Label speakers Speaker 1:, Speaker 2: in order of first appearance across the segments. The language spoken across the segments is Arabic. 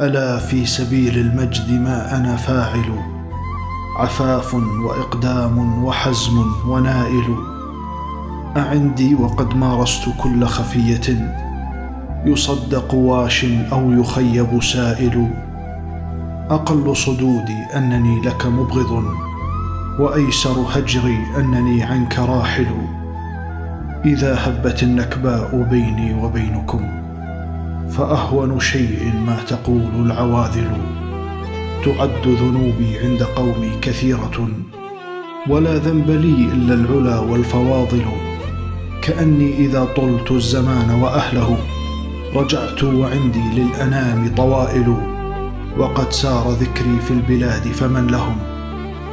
Speaker 1: ألا في سبيل المجد ما أنا فاعل؟ عفاف وإقدام وحزم ونائل. أعندي وقد مارست كل خفية. يصدق واش أو يخيب سائل. أقل صدودي أنني لك مبغض وأيسر هجري أنني عنك راحل. إذا هبت النكباء بيني وبينكم. فأهون شيء ما تقول العواذل. تعد ذنوبي عند قومي كثيرة ولا ذنب لي إلا العلا والفواضل. كأني إذا طلت الزمان وأهله رجعت وعندي للأنام طوائل. وقد سار ذكري في البلاد فمن لهم؟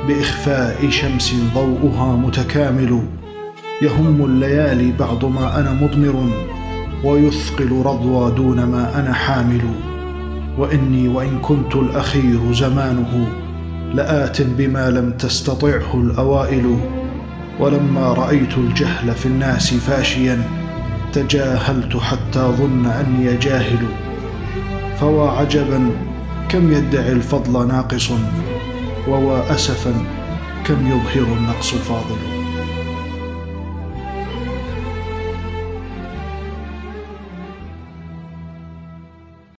Speaker 1: بإخفاء شمس ضوءها متكامل. يهم الليالي بعض ما أنا مضمر. ويثقل رضوى دون ما أنا حامل. وإني وإن كنت الأخير زمانه لآت بما لم تستطعه الأوائل. ولما رأيت الجهل في الناس فاشيا تجاهلت حتى ظن أني جاهل. فوا عجبا كم يدعي الفضل ناقص ووا اسفا كم يظهر النقص فاضل.